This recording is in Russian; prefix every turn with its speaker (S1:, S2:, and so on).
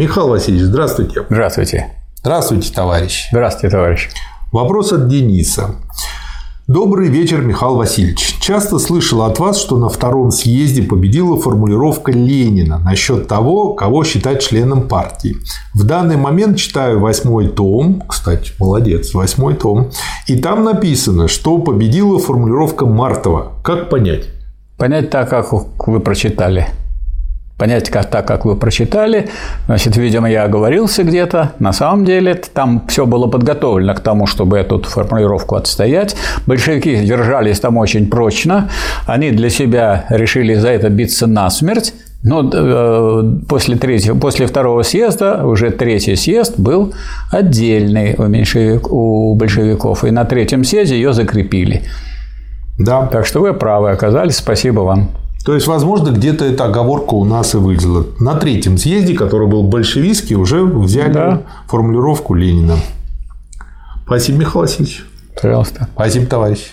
S1: Михаил Васильевич, здравствуйте.
S2: Здравствуйте.
S1: Здравствуйте, товарищ.
S2: Здравствуйте, товарищ.
S1: Вопрос от Дениса. Добрый вечер, Михаил Васильевич. Часто слышал от вас, что на втором съезде победила формулировка Ленина насчет того, кого считать членом партии. В данный момент читаю восьмой том, кстати, молодец, восьмой том, и там написано, что победила формулировка Мартова. Как понять?
S2: Понять так, как вы прочитали понять как, так, как вы прочитали. Значит, видимо, я оговорился где-то. На самом деле там все было подготовлено к тому, чтобы эту формулировку отстоять. Большевики держались там очень прочно. Они для себя решили за это биться насмерть. Но э, после, третьего, после второго съезда, уже третий съезд был отдельный у, меньшевик, у большевиков. И на третьем съезде ее закрепили. Да. Так что вы правы оказались. Спасибо вам.
S1: То есть, возможно, где-то эта оговорка у нас и вылезла. На третьем съезде, который был большевистский, уже взяли да. формулировку Ленина. Спасибо, Михаил Васильевич.
S2: Пожалуйста.
S1: Спасибо, товарищ.